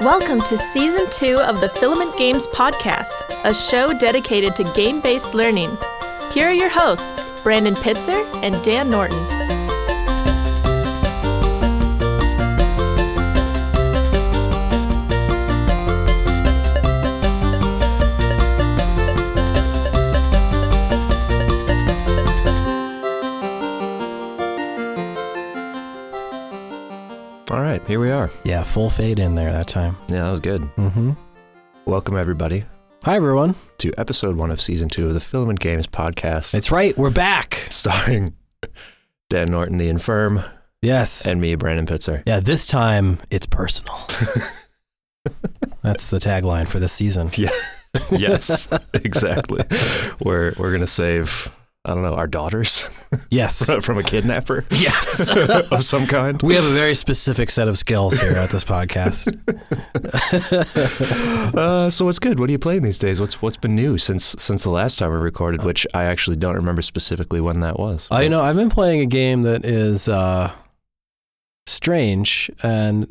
Welcome to Season 2 of the Filament Games Podcast, a show dedicated to game based learning. Here are your hosts, Brandon Pitzer and Dan Norton. Here we are. Yeah, full fade in there that time. Yeah, that was good. Mm-hmm. Welcome, everybody, Hi, everyone. to episode one of season two of the Filament Games podcast, It's right. We're back. starring Dan Norton, the infirm, Yes. and me, Brandon Pitzer. yeah, this time it's personal. That's the tagline for this season. yes, exactly. We're we're gonna save I don't know our daughters Yes. from a kidnapper yes. of some kind. we have a very specific set of skills here at this podcast. Uh, so what's good? What are you playing these days? What's what's been new since since the last time we recorded? Which I actually don't remember specifically when that was. Uh, you know, I've been playing a game that is uh, strange, and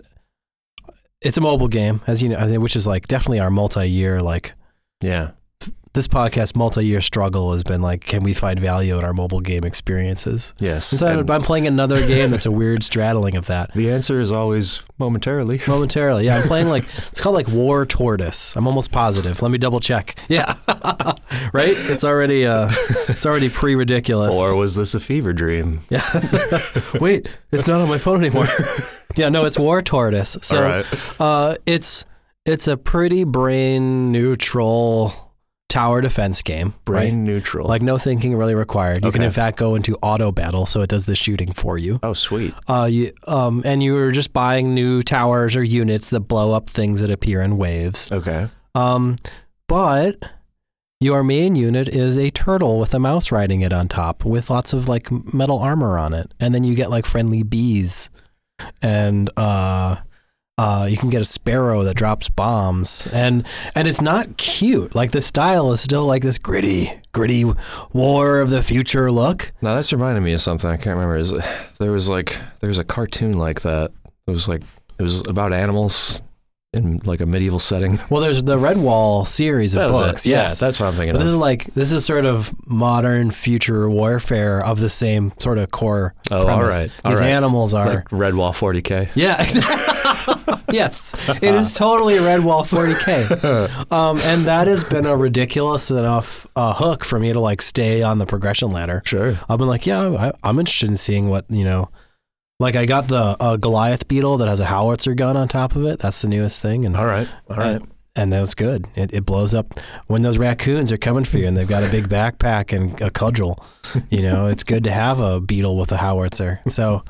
it's a mobile game, as you know, which is like definitely our multi-year like yeah, this podcast multi-year struggle has been like, can we find value in our mobile game experiences? yes. And so And I'm playing another game that's a weird straddling of that. the answer is always momentarily. Momentarily, yeah. I'm playing like it's called like War Tortoise. I'm almost positive. Let me double check. Yeah, right. It's already uh, it's already pre ridiculous. Or was this a fever dream? yeah. Wait, it's not on my phone anymore. yeah, no, it's War Tortoise. So All right. uh, it's it's a pretty brain neutral tower defense game. Brain right? neutral. Like no thinking really required. You can in fact go into auto battle, so it does the shooting for you. oh, sweet. Uh, you, um, and you were just buying new towers or units that blow up things that appear in waves. Okay. Um, but your main unit is a turtle with a mouse riding it on top with lots of like metal armor on it. And then you get like friendly bees and, uh, uh, you can get a sparrow that drops bombs, and and it's not cute. Like the style is still like this gritty, gritty war of the future look. Now that's reminding me of something I can't remember. Is there was like there was a cartoon like that. It was like it was about animals in like a medieval setting. Well, there's the Redwall series of That was it. books. Yeah, yes, that's what I'm thinking But this is like this is sort of modern future warfare of the same sort of core Oh, all premise. right, all These right. animals are Like Redwall 40k. yeah. yes, it is totally Redwall 40k, um, and that has been a ridiculous enough uh, hook for me to like stay on the progression ladder. Sure. I've been like, yeah, I, I'm interested in seeing what you know. Like I got the uh, Goliath beetle that has a howitzer gun on top of it. That's the newest thing, and All right. All right. and, and that's good. It, it blows up when those raccoons are coming for you and they've got a big backpack and a cudgel. You know, it's good to have a beetle with a howitzer. So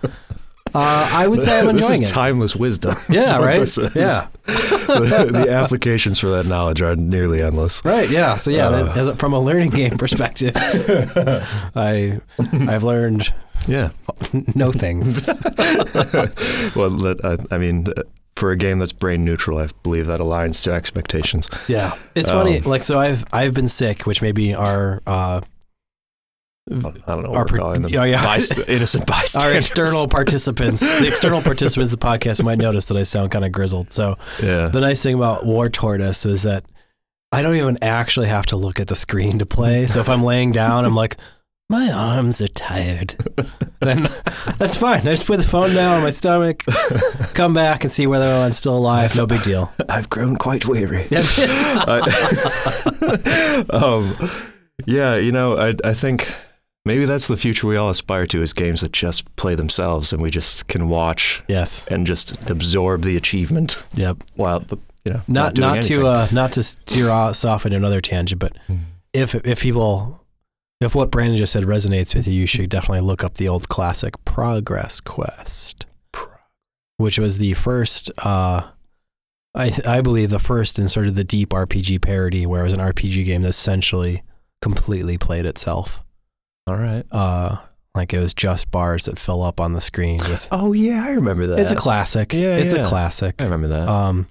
uh, I would say I'm enjoying this is it. timeless wisdom. Yeah, right? Yeah. the, the applications for that knowledge are nearly endless. Right. Yeah. So yeah, Uh. that- as a, from a learning game perspective, I I've learned Yeah. no things. well, that, I, I mean, uh, for a game that's brain neutral, I believe that aligns to expectations. Yeah. It's funny. Um, Like so, I've I've been sick, which maybe our uh, I don't know Our what we're pro- calling them. oh, yeah. Byst- innocent bystanders. our external participants, the external participants of the podcast might notice that I sound kind of grizzled. So Yeah. The nice thing about War Tortoise is that I don't even actually have to look at the screen to play. So if I'm laying down, I'm like, my arms are tired. then that's fine. I just put the phone down on my stomach, come back and see whether I'm still alive. No big deal. I've grown quite weary. Yeah, I- um, yeah, you know, I, I think maybe that's the future we all aspire to is games that just play themselves and we just can watch yes. and just absorb the achievement Yep. while, you know, Not doing not to uh, not to steer us off into another tangent, but Hmm. if if people if what Brandon just said resonates with you, you should definitely look up the old classic Progress Quest, which was the first, uh, I th- I believe the first in sort of the deep RPG parody, where it was an RPG game that essentially completely played itself. All right. Uh, like it was just bars that fill up on the screen with. Oh, yeah, I remember that. It's a classic. Yeah, it's yeah. a classic. I remember that. Um,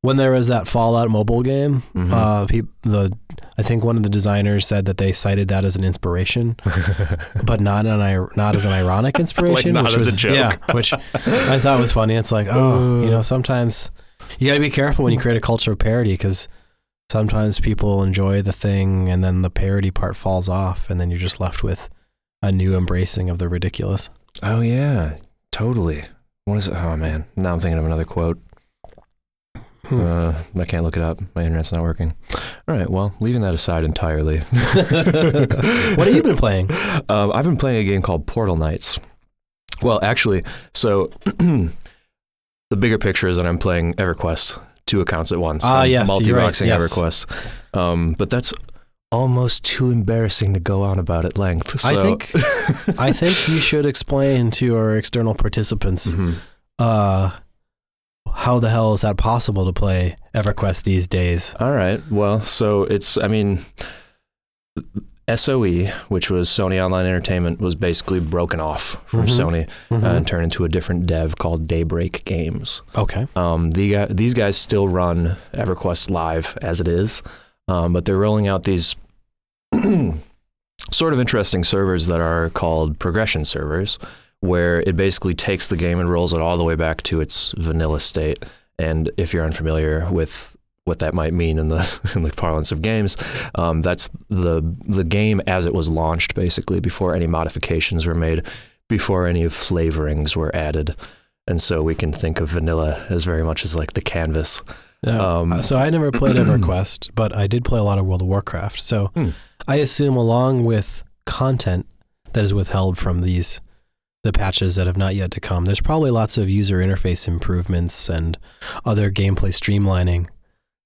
when there was that Fallout mobile game, Mhm. uh, peop the I think one of the designers said that they cited that as an inspiration, but not an not as an ironic inspiration, not which as a was joke. yeah, which I thought was funny. It's like, oh, you know, sometimes You got to be careful when you create a culture of parody because sometimes people enjoy the thing and then the parody part falls off, and then you're just left with a new embracing of the ridiculous. Oh yeah, totally. What is it? Oh man, now I'm thinking of another quote. Hmm. Uh, I can't look it up. My internet's not working. All right. Well, leaving that aside entirely. what have you been playing? Um, I've been playing a game called Portal Knights. Well, actually, so the bigger picture is that I'm playing EverQuest, two accounts at once. Ah, yes, you're right, multi-boxing yes. EverQuest. Um, but that's almost too embarrassing to go on about at length. I think I think you should explain to our external participants Mhm. uh, how the hell is that possible to play EverQuest these days? All right. Well, so it's, I mean, SOE, which was Sony Online Entertainment, was basically broken off from Mhm. Sony Mhm. uh, and turned into a different dev called Daybreak Games. okay. Um, the, these guys still run EverQuest Live as it is, um, but they're rolling out these sort of interesting servers that are called progression servers, where it basically takes the game and rolls it all the way back to its vanilla state. And if you're unfamiliar with what that might mean in the in the parlance of games, um, that's the the game as it was launched, basically before any modifications were made, before any flavorings were added. And so we can think of vanilla as very much as like the canvas. Yeah. Um, so I never played EverQuest, but I did play a lot of World of Warcraft. So Hmm. I assume, along with content that is withheld from these the patches that have not yet to come, there's probably lots of user interface improvements and other gameplay streamlining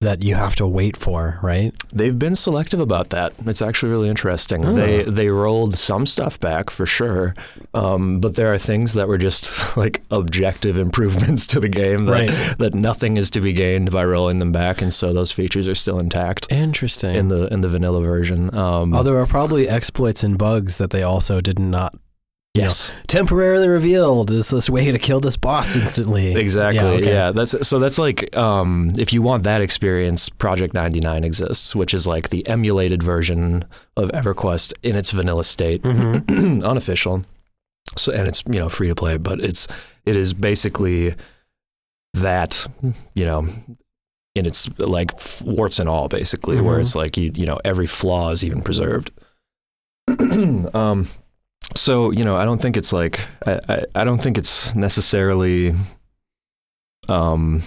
that you have to wait for, right? They've been selective about that. It's actually really interesting. Oh. They they rolled some stuff back for sure, um, but there are things that were just like objective improvements to the game that Right. that nothing is to be gained by rolling them back, and so those features are still intact Interesting. in the in the vanilla version. Um, oh, there are probably exploits and bugs that they also did not you know, yes, temporarily revealed is this way to kill this boss instantly. exactly. okay. Yeah, that's so that's like um, if you want that experience, Project 99 exists, which is like the emulated version of EverQuest in its vanilla state. Mhm. unofficial. So and it's you know free to play, but it's it is basically that you know in its like warts and all basically, where Mhm. it's like you you know every flaw is even preserved. um, so you know I don't think it's like I, I I don't think it's necessarily um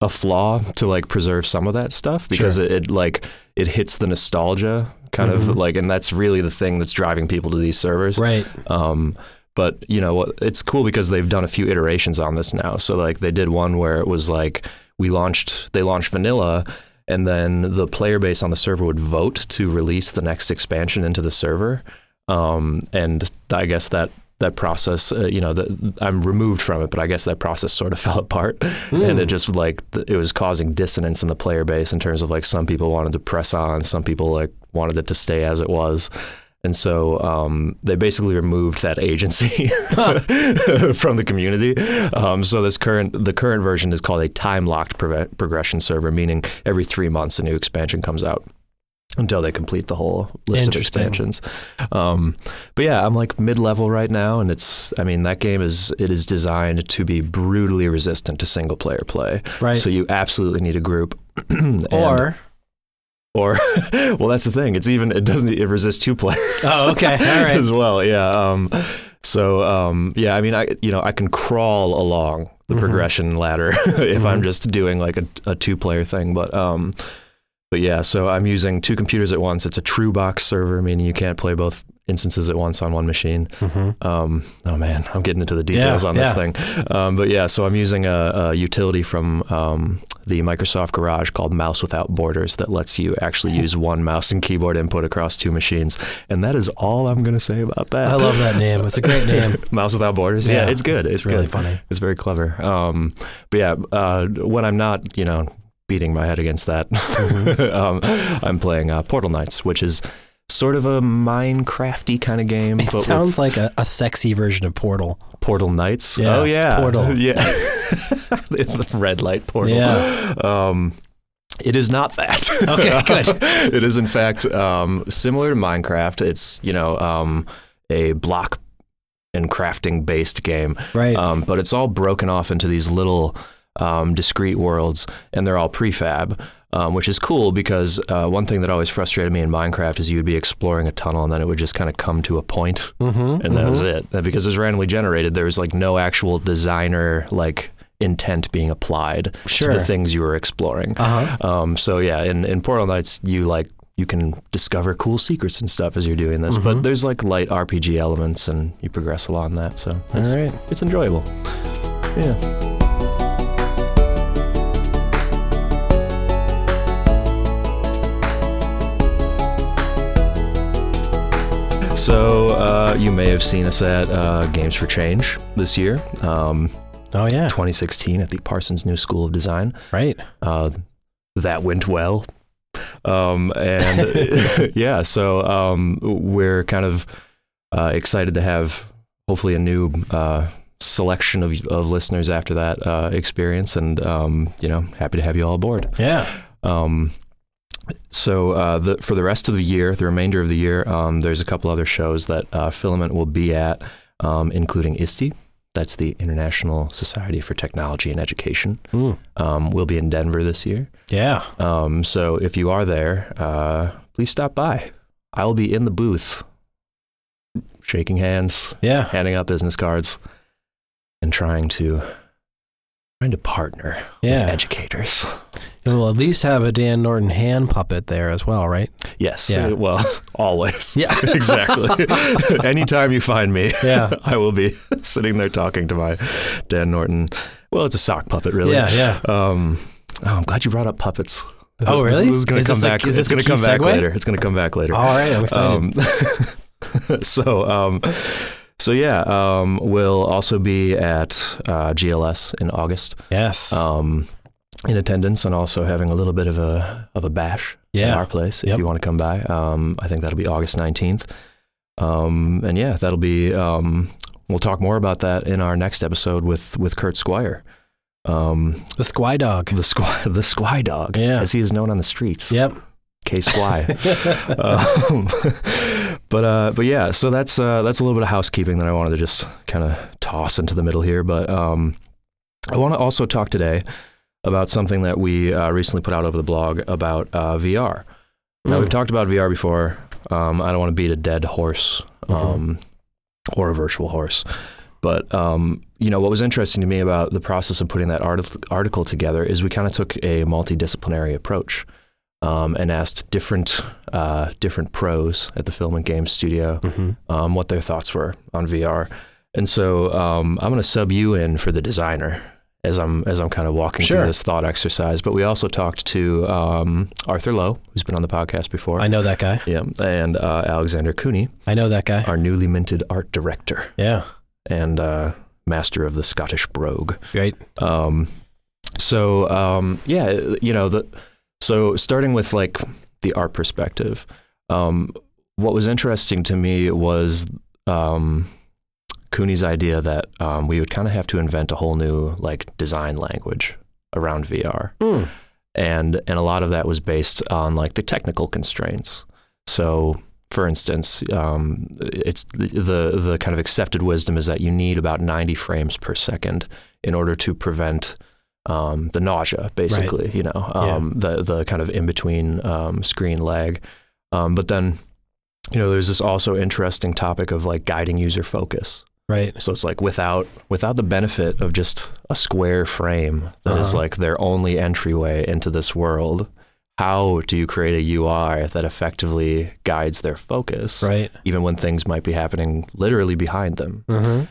a flaw to like preserve some of that stuff because Sure. it, it like it hits the nostalgia kind Mhm. of like and that's really the thing that's driving people to these servers Right. um, but you know? It's cool because they've done a few iterations on this now. So like they did one where it was like we launched, they launched vanilla, and then the player base on the server would vote to release the next expansion into the server. Um, and I guess that that process, uh, you know, the, I'm removed from it, but I guess that process sort of fell apart, and it Mm. just like th- it was causing dissonance in the player base in terms of like some people wanted to press on, some people like wanted it to stay as it was. And so um, they basically removed that agency from the community. Um, so this current the current version is called a time locked progression server, meaning every three months a new expansion comes out until they complete the whole list of expansions. Um, but yeah, I'm like mid level right now, and it's I mean that game is it is designed to be brutally resistant to single player play. Right. So you absolutely need a group. Or or well that's the thing it's even it doesn't it resists two players Oh, okay. All right. as well yeah um so um yeah i mean i you know i can crawl along the Mhm. progression ladder if i'm Mhm. just doing like a, a two player thing but um but yeah so i'm using two computers at once it's a true box server meaning you can't play both instances at once on one machine Mhm. um, oh man, I'm getting into the details Yeah, on this yeah. thing. Um, but yeah, so I'm using a, a utility from um, the Microsoft Garage called Mouse Without Borders that lets you actually use one mouse and keyboard input across two machines. And that is all I'm going to say about that. I love that name. It's a great name. Mouse Without Borders. Yeah, it's good. It's, It's, really good. funny. It's very clever. Um, but yeah, uh, when I'm not, you know, beating my head against that, Mm-hmm. um, I'm playing uh, Portal Knights, which is sort of a Minecrafty kind of game. It sounds like a, a sexy version of Portal. Portal Knights. Yeah, oh yeah, Portal. Yeah, the red light portal. Yeah. Um, it is not that. Okay, good. it is in fact um, similar to Minecraft. It's you know um, a block and crafting based game, Right. um, but it's all broken off into these little um, discrete worlds, and they're all prefab. Um, which is cool because uh, one thing that always frustrated me in Minecraft is you would be exploring a tunnel and then it would just kind of come to a point Mm-hmm. and that was it. And because it was randomly generated, there was like no actual designer like intent being applied Sure. to the things you were exploring. Uh huh. Um, so yeah, in, in Portal Knights, you like you can discover cool secrets and stuff as you're doing this. Mhm. But there's like light RPG elements, and you progress along that. So it's, All right. it's enjoyable. Yeah. So uh, you may have seen us at uh, Games for Change this year, um, Oh yeah. 2016, at the Parsons New School of Design. Right. Uh, that went well. Um, and yeah, so um, we're kind of uh, excited to have hopefully a new uh, selection of, of listeners after that uh, experience, and um, you know, happy to have you all aboard. Yeah. Um, so uh, the, for the rest of the year, the remainder of the year, um, there's a couple other shows that uh, Filament will be at, um, including ISTE. That's the International Society for Technology and Education. Mm. Um, we'll be in Denver this year. Yeah. Um, so if you are there, uh, please stop by. I will be in the booth, shaking hands, Yeah. handing out business cards, and trying to trying to partner Yeah. with educators. We'll at least have a Dan Norton hand puppet there as well, right? Yes. Yeah. uh, well, always. Yeah. exactly. Anytime you find me, Yeah. I will be sitting there talking to my Dan Norton. Well, it's a sock puppet, really. Yeah. Yeah. Um, oh, I'm glad you brought up puppets. Oh, really? This, is going to come back. is it's this going to come back later. It's going to come back later. All right. I'm excited. Um, so, um, so yeah, um, we'll also be at uh, GLS in August, yes. um, in attendance, and also having a little bit of a of a bash at yeah. our place if Yep. you want to come by. Um, I think that'll be August nineteenth, um, and yeah, that'll be. Um, we'll talk more about that in our next episode with with Kurt Squire. Um, The Squy Dog. the squy, the squy dog, Yeah. as he is known on the streets. Yep. K Squy. but uh, but yeah, so that's uh, that's a little bit of housekeeping that I wanted to just kind of toss into the middle here. But um, I want to also talk today about something that we uh, recently put out over the blog about uh, VR. Now Mm. we've talked about VR before. Um, I don't want to beat a dead horse um, or a virtual horse. But um, you know what was interesting to me about the process of putting that arti- article together is we kind of took a multidisciplinary approach um, and asked different uh, different pros at the Filament Game Studio Mhm. um, what their thoughts were on VR. And so um, I'm going to sub you in for the designer as I'm as I'm kind of walking Sure. through this thought exercise. But we also talked to um, Arthur Lowe, who's been on the podcast before. I know that guy. yeah, and uh, Alexander Cooney, I know that guy. our newly minted art director Yeah. and uh, master of the Scottish brogue. Right. Um, so um, yeah, you know the so starting with like the art perspective, um, what was interesting to me was um, Cooney's idea that um, we would kind of have to invent a whole new like design language around VR, Mm. and and a lot of that was based on like the technical constraints. So. For instance, um, it's the, the the kind of accepted wisdom is that you need about 90 frames per second in order to prevent um, the nausea, basically, you know, um, the the kind of in between um, screen lag. Um, but then, you know, there's this also interesting topic of like guiding user focus. Right. So it's like without without the benefit of just a square frame that is Uh-huh. like their only entryway into this world. How do you create a UI that effectively guides their focus, Right. even when things might be happening literally behind them? Mm-hmm.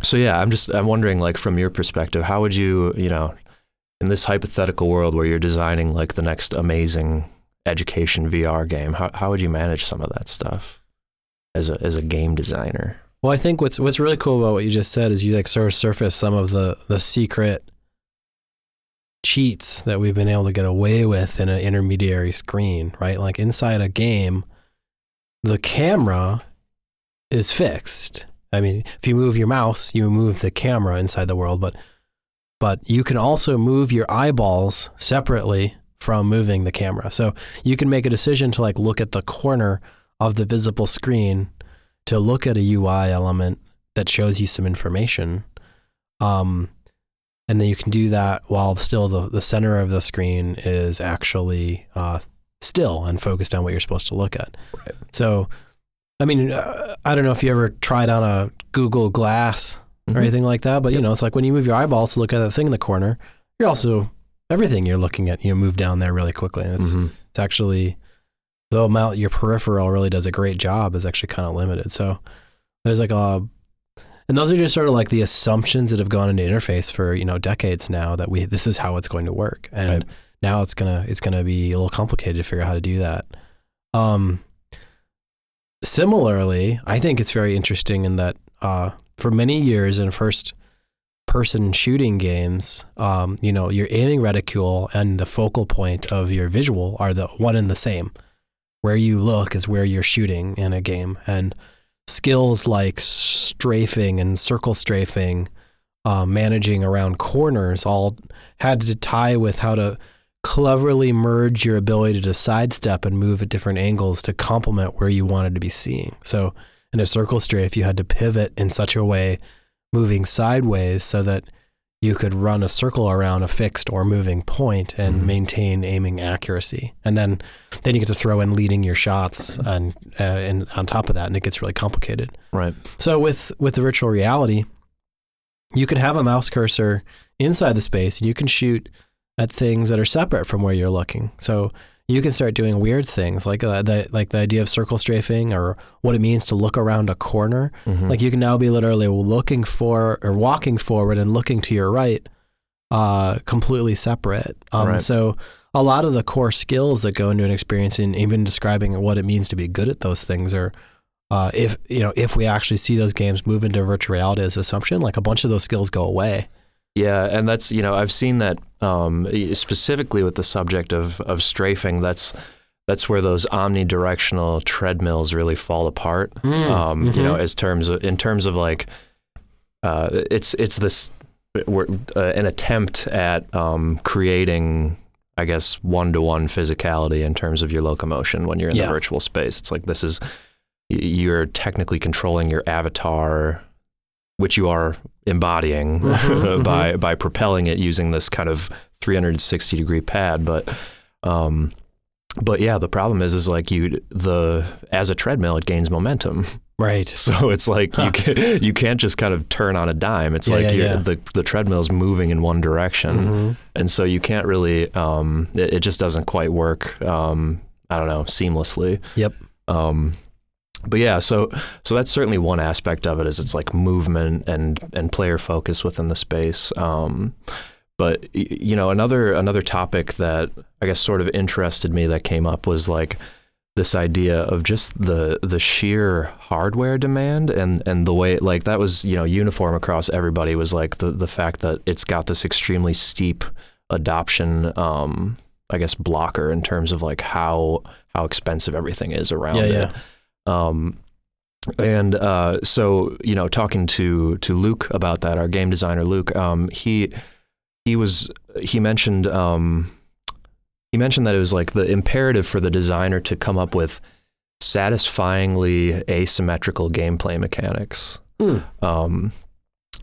So yeah, I'm just I'm wondering like from your perspective, how would you you know in this hypothetical world where you're designing like the next amazing education VR game, how how would you manage some of that stuff as a as a game designer? Well, I think what's what's really cool about what you just said is you like sort of surface some of the the secret cheats that we've been able to get away with in an intermediary screen, right? Like inside a game, the camera is fixed. I mean, if you move your mouse, you move the camera inside the world, but but you can also move your eyeballs separately from moving the camera. So you can make a decision to like look at the corner of the visible screen to look at a UI element that shows you some information. Um, and then you can do that while still the, the center of the screen is actually uh, still and focused on what you're supposed to look at. Right. So, I mean, uh, I don't know if you ever tried on a Google Glass or Mhm. anything like that, but you know, it's like when you move your eyeballs to look at that thing in the corner, you're also everything you're looking at, you move down there really quickly, and it's Mhm. it's actually the amount your peripheral really does a great job is actually kind of limited. So there's like a and those are just sort of like the assumptions that have gone into interface for you know decades now that we this is how it's going to work and Right. now it's gonna it's gonna be a little complicated to figure out how to do that. Um, similarly, I think it's very interesting in that uh, for many years in first person shooting games, um, you know, your aiming reticule and the focal point of your visual are the one and the same. Where you look is where you're shooting in a game, and skills like strafing and circle strafing, uh, managing around corners, all had to tie with how to cleverly merge your ability to sidestep and move at different angles to complement where you wanted to be seeing. So in a circle strafe, you had to pivot in such a way, moving sideways, so that you could run a circle around a fixed or moving point and Mhm. maintain aiming accuracy. And then, then you get to throw in leading your shots and uh, and on top of that, and it gets really complicated. Right. So with with the virtual reality, you can have a mouse cursor inside the space, and you can shoot at things that are separate from where you're looking. So you can start doing weird things like uh, the like the idea of circle strafing or what it means to look around a corner. Mhm. Like you can now be literally looking for or walking forward and looking to your right, uh, completely separate. Um, Right. So a lot of the core skills that go into an experience and even describing what it means to be good at those things are uh, if you know if we actually see those games move into virtual reality as assumption, like a bunch of those skills go away. Yeah, and that's you know I've seen that um, specifically with the subject of of strafing. That's that's where those omnidirectional treadmills really fall apart. um, You know, as terms of, in terms of like, uh, it's it's this we're, uh, an attempt at um, creating, I guess, one to one physicality in terms of your locomotion when you're in Yeah. the virtual space. It's like this is you're technically controlling your avatar, which you are embodying Mhm, by by propelling it using this kind of 360 degree pad, but. Um, but yeah, the problem is, is like you the as a treadmill, it gains momentum. right. So it's like Huh. you can, you can't just kind of turn on a dime. It's Yeah, like yeah, you're, yeah. the the treadmill's moving in one direction, Mhm. and so you can't really. Um, it, it just doesn't quite work. Um, I don't know, seamlessly. Yep. Um, but yeah, so so that's certainly one aspect of it. Is it's like movement and and player focus within the space. Um, but you know, another another topic that I guess sort of interested me that came up was like this idea of just the the sheer hardware demand and and the way like that was you know uniform across everybody was like the the fact that it's got this extremely steep adoption um I guess blocker in terms of like how how expensive everything is around Yeah, it. yeah. Um, and uh, so you know, talking to to Luke about that, our game designer Luke, um, he he was he mentioned um, he mentioned that it was like the imperative for the designer to come up with satisfyingly asymmetrical gameplay mechanics. Hmm. Um,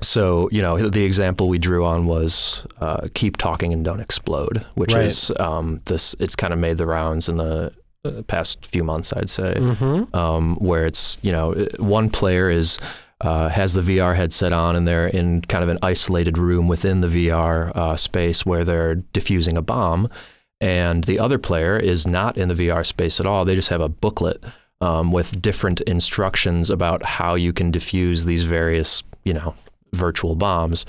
so you know, the example we drew on was uh, "Keep Talking and Don't Explode," which Right. is um, this. It's kind of made the rounds in the past few months, I'd say Mm-hmm. um, where it's you know one player is uh, has the VR headset on and they're in kind of an isolated room within the VR uh, space where they're diffusing a bomb, and the other player is not in the VR space at all. They just have a booklet um, with different instructions about how you can diffuse these various you know virtual bombs.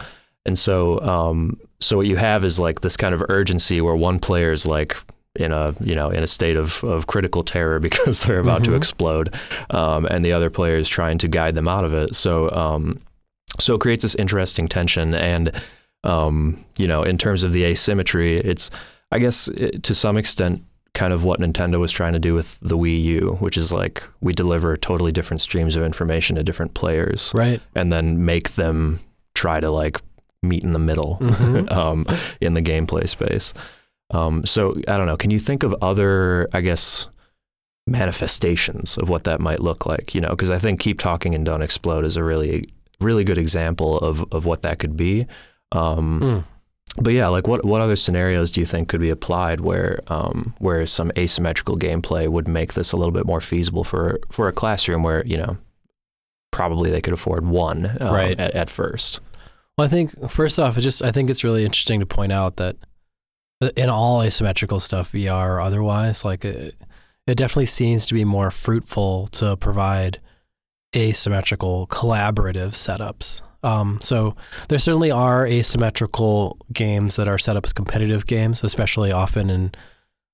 And so, um, so what you have is like this kind of urgency where one player is like in a you know in a state of, of critical terror because they're about to Mhm. explode, um, and the other player is trying to guide them out of it. So um, so it creates this interesting tension, and um, you know in terms of the asymmetry, it's I guess it, to some extent kind of what Nintendo was trying to do with the Wii U, which is like we deliver totally different streams of information to different players, Right. and then make them try to like meet in the middle Mhm. um, in the gameplay space. Um, so I don't know. Can you think of other, I guess, manifestations of what that might look like? You know, because I think "Keep Talking and Don't Explode" is a really, really good example of of what that could be. Um, Mm. but yeah, like what what other scenarios do you think could be applied where um, where some asymmetrical gameplay would make this a little bit more feasible for for a classroom where you know probably they could afford one um, Right. at, at first. Well, I think first off, it just I think it's really interesting to point out that in all asymmetrical stuff, VR or otherwise, like it, it definitely seems to be more fruitful to provide asymmetrical collaborative setups. Um, so there certainly are asymmetrical games that are set up as competitive games, especially often in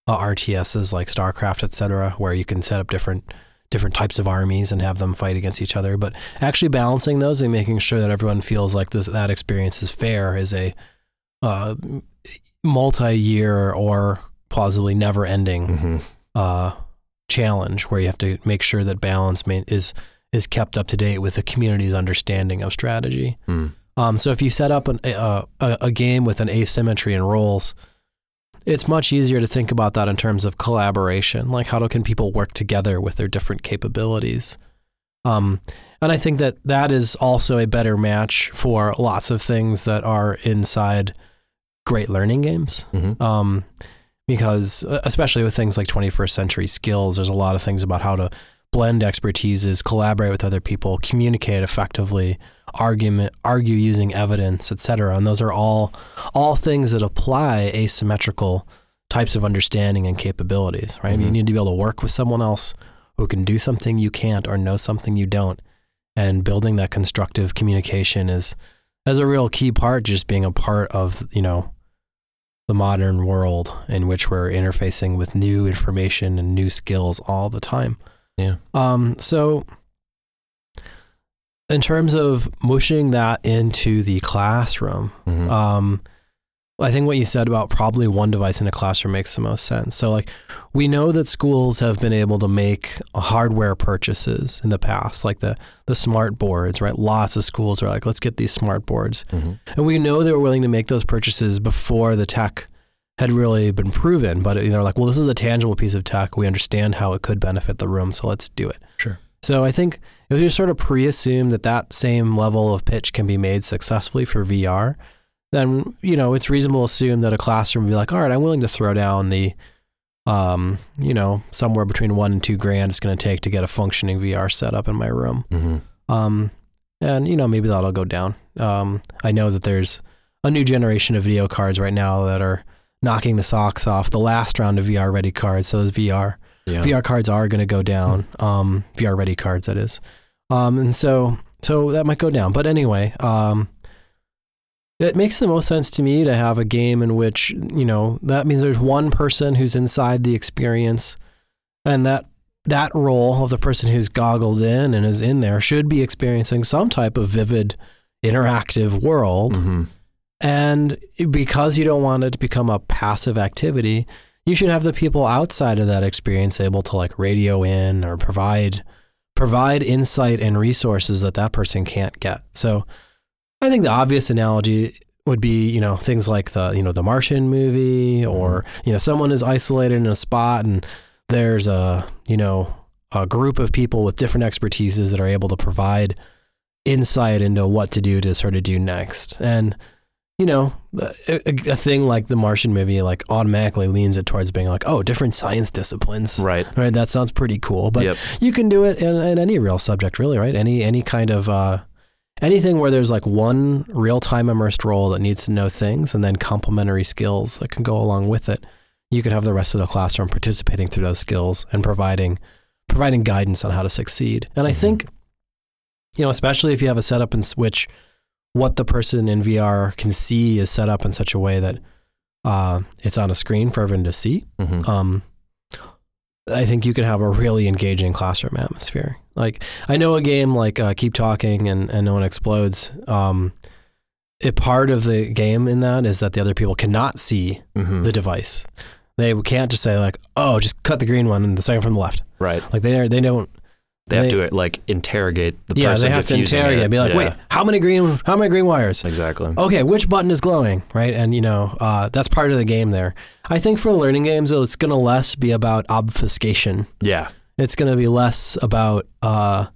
uh, RTSs like StarCraft, etc., where you can set up different different types of armies and have them fight against each other. But actually balancing those and making sure that everyone feels like this, that experience is fair is a uh, multi-year or plausibly never-ending Mm-hmm. uh, challenge where you have to make sure that balance is is kept up to date with the community's understanding of strategy. Mm. Um, so if you set up an, a, a, a game with an asymmetry in roles, it's much easier to think about that in terms of collaboration. Like how do, can people work together with their different capabilities? Um, and I think that that is also a better match for lots of things that are inside great learning games. Mm-hmm. Um, because uh, especially with things like 21st century skills, there's a lot of things about how to blend expertises, collaborate with other people, communicate effectively, argument, argue using evidence, etc. And those are all all things that apply asymmetrical types of understanding and capabilities, right? You Mhm. need to be able to work with someone else who can do something you can't or know something you don't. And building that constructive communication is is a real key part, just being a part of, you know, the modern world in which we're interfacing with new information and new skills all the time. Yeah. Um, so in terms of mushing that into the classroom, Mm-hmm. um, I think what you said about probably one device in a classroom makes the most sense. So, like, we know that schools have been able to make hardware purchases in the past, like the the smart boards, right? Lots of schools are like, let's get these smart boards, mm-hmm. and we know they were willing to make those purchases before the tech had really been proven. But they're like, well, this is a tangible piece of tech. We understand how it could benefit the room, so let's do it. Sure. So I think if you sort of pre-assume that that same level of pitch can be made successfully for VR, then you know it's reasonable to assume that a classroom would be like, all right, I'm willing to throw down the, um, you know, somewhere between one and two grand it's going to take to get a functioning VR setup in my room. Mm-hmm. Um, and you know maybe that'll go down. Um, I know that there's a new generation of video cards right now that are knocking the socks off the last round of VR ready cards. So those VR Yeah. VR cards are going to go down. Um, VR ready cards, that is. Um, and so so that might go down. But anyway, um, it makes the most sense to me to have a game in which you know that means there's one person who's inside the experience, and that that role of the person who's goggled in and is in there should be experiencing some type of vivid, interactive world. Mm-hmm. And because you don't want it to become a passive activity, you should have the people outside of that experience able to like radio in or provide provide insight and resources that that person can't get. So I think the obvious analogy would be, you know, things like the, you know, the Martian movie or, you know, someone is isolated in a spot and there's a, you know, a group of people with different expertises that are able to provide insight into what to do to sort of do next. And you know, a, a, a thing like the Martian movie like automatically leans it towards being like, oh, different science disciplines. Right. Right. That sounds pretty cool. But yep. you can do it in, in any real subject, really, right? Any any kind of uh, anything where there's like one real time immersed role that needs to know things and then complementary skills that can go along with it. You could have the rest of the classroom participating through those skills and providing providing guidance on how to succeed. And I Mhm. think, you know, especially if you have a setup in which what the person in VR can see is set up in such a way that uh, it's on a screen for everyone to see Mm-hmm. um, I think you can have a really engaging classroom atmosphere. Like I know a game like uh, Keep Talking and, and No One Explodes. Um, a part of the game in that is that the other people cannot see Mm-hmm. the device. They can't just say like, "Oh, just cut the green one and the second from the left." right. Like they they don't. They have to like interrogate the yeah, person they have to interrogate. it. and Be like, Yeah. "Wait, how many green? How many green wires?" Exactly. okay, which button is glowing, right? And you know, uh, that's part of the game there. I think for learning games, it's going to less be about obfuscation. Yeah. It's going to be less about uh,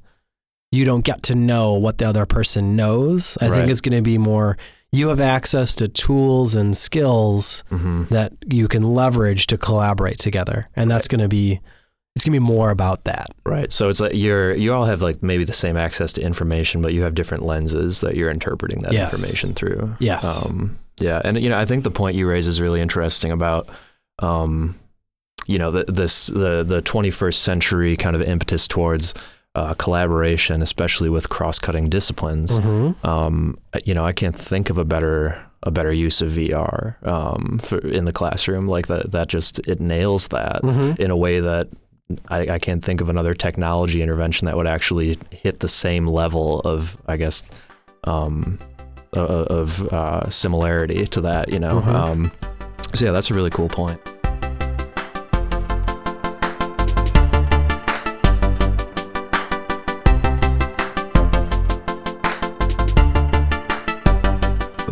you don't get to know what the other person knows. I Right. think it's going to be more you have access to tools and skills hmm that you can leverage to collaborate together. And that's going to be it's going to be more about that. Right. So it's like you're you all have like maybe the same access to information, but you have different lenses that you're interpreting that Yes. information through. Yes. Um, yeah, and you know, I think the point you raise is really interesting about, um, you know, the, this the the 21st century kind of impetus towards uh, collaboration, especially with cross-cutting disciplines. Mhm. Um, you know, I can't think of a better a better use of VR um, for, in the classroom. Like that, that just it nails that Mhm. in a way that I, I can't think of another technology intervention that would actually hit the same level of, I guess, um, of uh, similarity to that. You know. Mhm. Um, so yeah, that's a really cool point.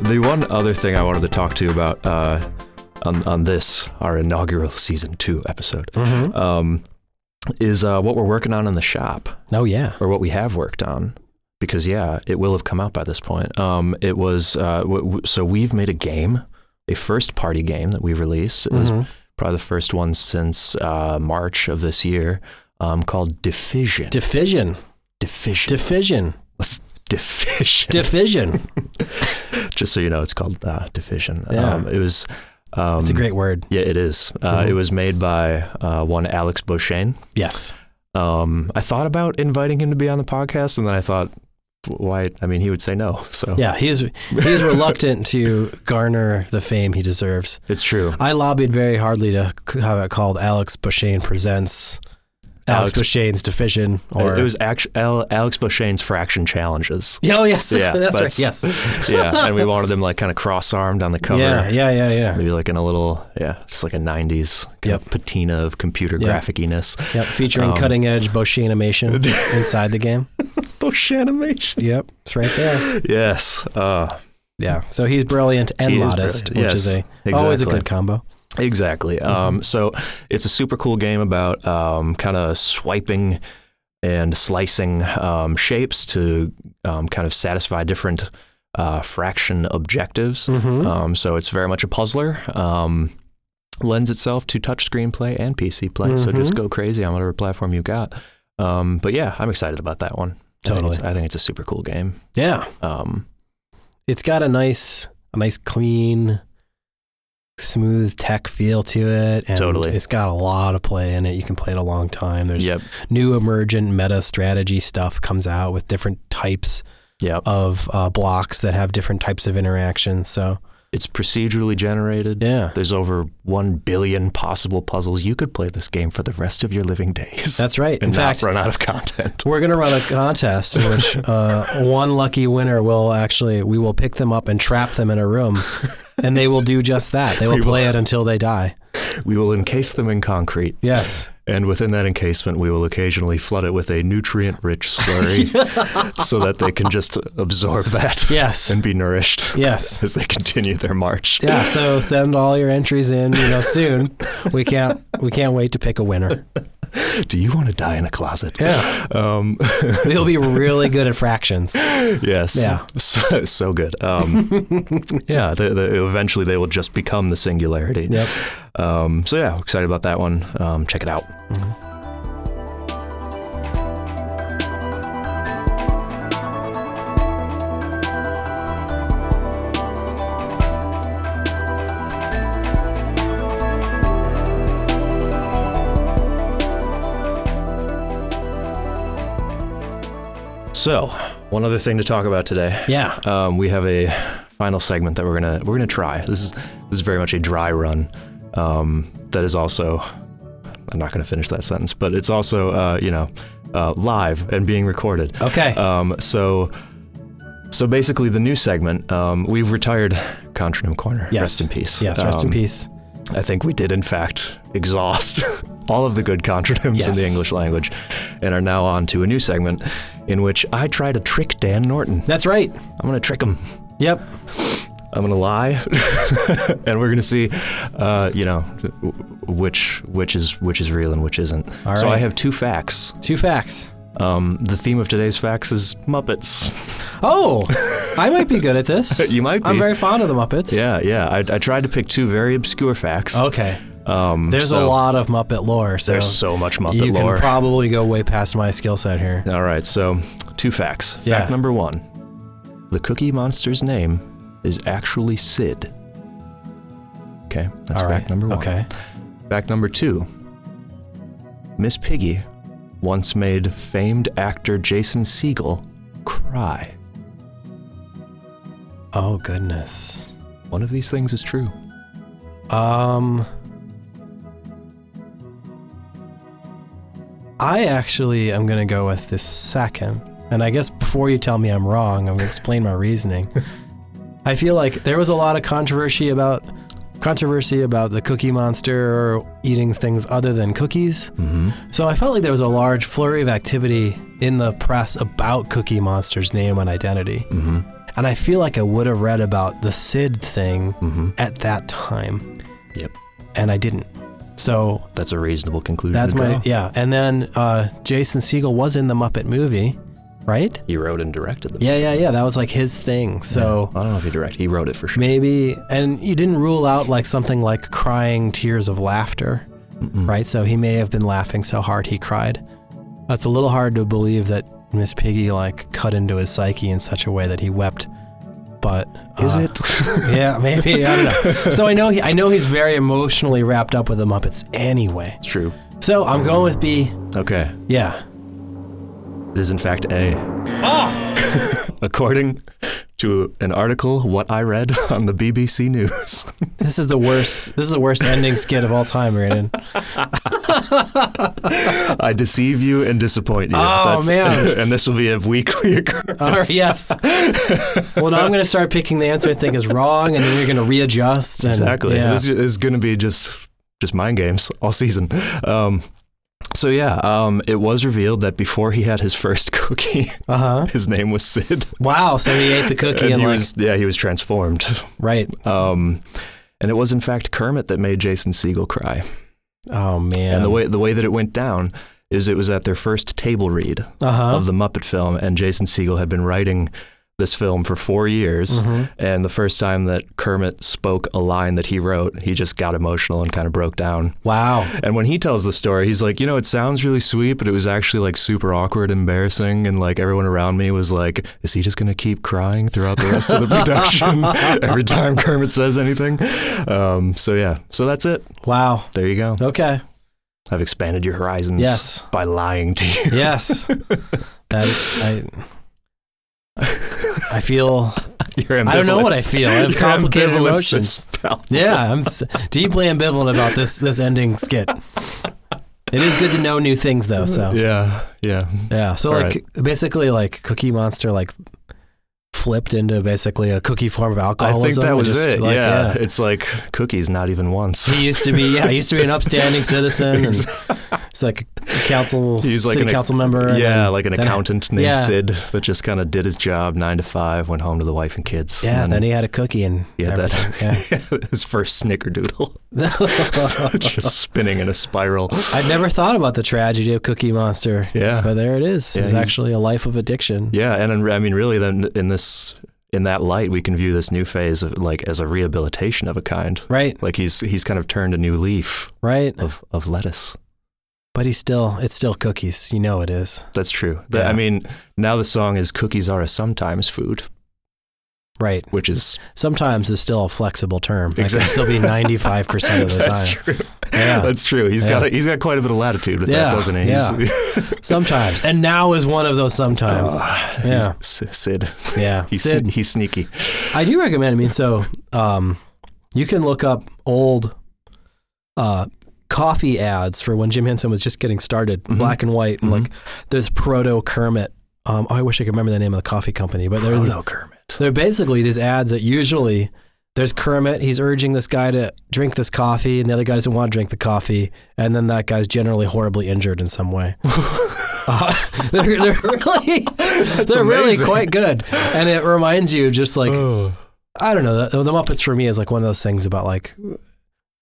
The one other thing I wanted to talk to you about uh, on, on this, our inaugural season two episode, Mhm. um, is uh, what we're working on in the shop, Oh yeah. or what we have worked on. Because yeah, it will have come out by this point. Um, it was uh, w- w- so we've made a game, a first party game that we've released. It was Mhm. probably the first one since uh, March of this year, um, called Diffission. Diffission. Diffission. Diffission. Diffission. Diffission. Just so you know, it's called uh, Diffission. Yeah. Um, it was. Um, It's a great word. Yeah, it is. Uh, Mhm. It was made by uh, one Alex Beauchesne. Yes. Um, I thought about inviting him to be on the podcast, and then I thought, why? I mean, he would say no. So Yeah, he's he's reluctant to garner the fame he deserves. it's true. I lobbied very hardly to have it called Alex Beauchesne presents Alex, Alex- Beauchesne's Division. Or it was actu- Alex Beauchesne's fraction challenges. Oh yes, Yeah, that's, right. Yes. yeah, and we wanted him like kind of cross-armed on the cover. Yeah, yeah, yeah, yeah. Maybe like in a little, yeah, just like a '90s kind Yep. of patina of computer Yep. graphiciness. Yep, featuring Um, cutting edge Beauchesne animation inside the game. Beauchesne Yep, it's right there. Yes. Uh, Yeah, so he's brilliant and He is modest, brilliant. which is Yes, a always a good combo. Exactly. Um, so it's a super cool game about um, kind of swiping and slicing um, shapes to um, kind of satisfy different uh, fraction objectives. Mhm. Um, so it's very much a puzzler. Um, lends itself to touchscreen play and PC play. So just Mhm. go crazy on whatever platform you got. Um, but yeah, I'm excited about that one. I think, Totally. it's, I think it's a super cool game. Yeah, Um, it's got a nice, a nice clean, smooth tech feel to it, and Totally. it's got a lot of play in it. You can play it a long time. There's yep. new emergent meta strategy stuff comes out with different types Yep. of uh, blocks that have different types of interactions. So It's procedurally generated. yeah, There's over 1 billion possible puzzles. You could play this game for the rest of your living days. that's right. In fact, run out of content. We're gonna run a contest in which uh, one lucky winner will actually we will pick them up and trap them in a room, and they will do just that. They will will- play it until they die. We will encase them in concrete, Yes. And within that encasement, we will occasionally flood it with a nutrient rich slurry so that they can just absorb that Yes. and be nourished Yes. as they continue their march. Yeah. So send all your entries in. You know, soon. We can't. We can't wait to pick a winner. Do you want to die in a closet? Yeah. Um, We'll be really good at fractions. yes. Yeah. So, so good. Um, yeah. The, the, eventually, they will just become the singularity. Yep. Um, so yeah, excited about that one. Um, check it out. So, one other thing to talk about today. Yeah. Um, we have a final segment that we're gonna we're gonna try. This is this is very much a dry run. Um, that is also I'm not gonna finish that sentence, but it's also uh, you know uh, live and being recorded. Okay. Um, so so basically, the new segment um, we've retired Contronym Corner. yes. Rest in peace. Yes. Rest in Um, peace. I think we did, in fact, exhaust all of the good contronyms in the English language and are now on to a new segment in which I try to trick Dan Norton. That's right. I'm going to trick him. Yep. I'm going to lie. and we're going to see, uh, you know, which which is which is real and which isn't. All so I have two facts Two facts. Um, the theme of today's facts is Muppets. Oh, I might be good at this. you might be. I'm very fond of the Muppets. yeah, yeah. I, I tried to pick two very obscure facts. Okay. Um, There's a lot of Muppet lore, so There's so much Muppet you lore. You can probably go way past my skill set here. All right, so two facts. Fact number one the Cookie Monster's name is actually Sid. Okay, that's fact number one. Okay. Fact number two Miss Piggy once made famed actor Jason Segel cry. Oh goodness. One of these things is true. Um I actually am going to go with the second. And I guess before you tell me I'm wrong, I'm going to explain my reasoning. I feel like there was a lot of controversy about controversy about the cookie monster eating things other than cookies. Mm-hmm. So I felt like there was a large flurry of activity in the press about Cookie Monster's name and identity. Mm-hmm. And I feel like I would have read about the Sid thing Mm-hmm. at that time. Yep. And I didn't. So That's a reasonable conclusion. that's my yeah. And then uh, Jason Segel was in the Muppet movie, right? He wrote and directed them. Yeah, yeah, yeah. That was like his thing. So I don't know if he directed. He wrote it for sure. maybe, and you didn't rule out like something like crying tears of laughter, Mm-mm. right? So he may have been laughing so hard he cried. That's a little hard to believe that Miss Piggy like cut into his psyche in such a way that he wept. But Is uh, it? yeah, maybe I don't know. So I know he, I know he's very emotionally wrapped up with the Muppets anyway. it's true. So I'm going with B. Okay. Yeah. It is in fact A. Ah! According to an article, what I read on the BBC News. This is the worst. This is the worst ending skit of all time, Brandon. I deceive you and disappoint you. Oh, man. And this will be a weekly occurrence. Yes. Well, now I'm going to start picking the answer I think is wrong, and then you're going to readjust. And, Exactly. Yeah. This is going to be just just mind games all season. Um, so yeah, um, it was revealed that before he had his first cookie, Uh huh. his name was Sid. Wow. So he ate the cookie And and, he like was yeah, he was transformed. right. Um, and it was in fact Kermit that made Jason Segel cry. oh man. And the way the way that it went down is it was at their first table read Uh huh. of the Muppet film, and Jason Segel had been writing this film for four years. Mhm. And the first time that Kermit spoke a line that he wrote, he just got emotional and kind of broke down. Wow. And when he tells the story, he's like, you know, it sounds really sweet, but it was actually like super awkward, embarrassing, and like everyone around me was like, is he just gonna keep crying throughout the rest of the production every time Kermit says anything? Um, so yeah, so that's it. Wow. There you go. Okay. I've expanded your horizons Yes. by lying to you. Yes. that I. I feel. I don't know what I feel. I have your complicated emotions. Yeah, I'm s- deeply ambivalent about this this ending skit. It is good to know new things though. So Yeah, yeah. yeah. So All like basically like Cookie Monster like flipped into basically a cookie form of alcoholism. I think that was just, it. like, yeah. it's like cookies, not even once. He used to be yeah. He used to be an upstanding citizen and it's like a council He was like an- council member. yeah, then- like an then- accountant named yeah. Sid that just kind of did his job nine to five, went home to the wife and kids. Yeah, and then he had a cookie and he had everything. that his first snickerdoodle, just spinning in a spiral. I'd never thought about the tragedy of Cookie Monster. Yeah, But there it is. Yeah, it's actually a life of addiction. yeah, and in- I mean, really, then in this in that light, we can view this new phase of like as a rehabilitation of a kind. Right, Like he's he's kind of turned a new leaf right. of of lettuce. But he's still, it's still cookies. You know it is. That's true. Yeah. I mean, now the song is "Cookies are a sometimes food," Right. which is Sometimes is still a flexible term. It can Exactly. still be 95% of the that's time. That's true. Yeah. That's true. He's Yeah. got a, he's got quite a bit of latitude with Yeah, that, doesn't he? He's, Sometimes. And now is one of those sometimes. Ah, Yeah. he's Sid. yeah. He's Sid, he's sneaky. I do recommend. I mean, so um, you can look up old uh, coffee ads for when Jim Henson was just getting started, Mhm. black and white, and Mhm. like there's Proto Kermit. Um, I wish I could remember the name of the coffee company, but there's Proto Kermit. They're basically these ads that usually there's Kermit. He's urging this guy to drink this coffee, and the other guy doesn't want to drink the coffee, and then that guy's generally horribly injured in some way. Uh, they're, they're really, they're really quite good, and it reminds you just like Oh. I don't know. The, the Muppets for me is like one of those things about like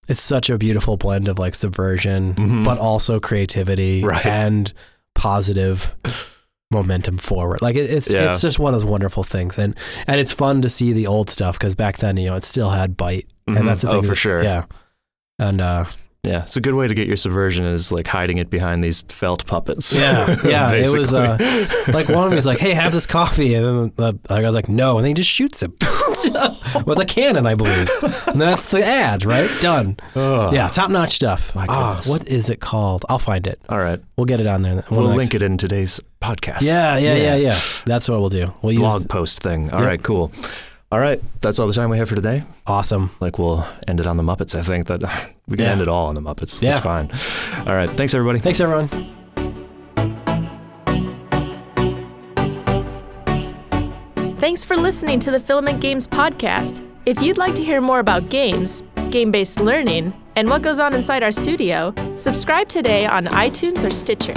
it's such a beautiful blend of like subversion, Mhm. but also creativity Right. and positive momentum forward. Like it, it's Yeah. it's just one of those wonderful things, and and it's fun to see the old stuff because back then you know it still had bite, Mhm. and that's the Oh, thing for that- sure. Yeah, and uh, Yeah, it's a good way to get your subversion is like hiding it behind these felt puppets. Yeah, yeah, it was, uh, like one of them is like, "Hey, have this coffee," and then the other guy's like, "No," and then he just shoots him with a cannon, I believe, and that's the ad, right? Done. Oh. Yeah, top notch stuff. My Ah, goodness. what is it called? I'll find it. All right. We'll get it on there. One We'll of the link it in today's podcast. Yeah, yeah, yeah, yeah, That's what we'll do. We'll use Blog post thing. All right, cool. All right, that's all the time we have for today. awesome. Like we'll end it on the Muppets. I think that we can Yeah. end it all on the Muppets. Yeah. That's fine. All right, thanks everybody. Thanks, everyone. Thanks for listening to the Filament Games podcast. If you'd like to hear more about games, game based learning, and what goes on inside our studio, subscribe today on iTunes or Stitcher.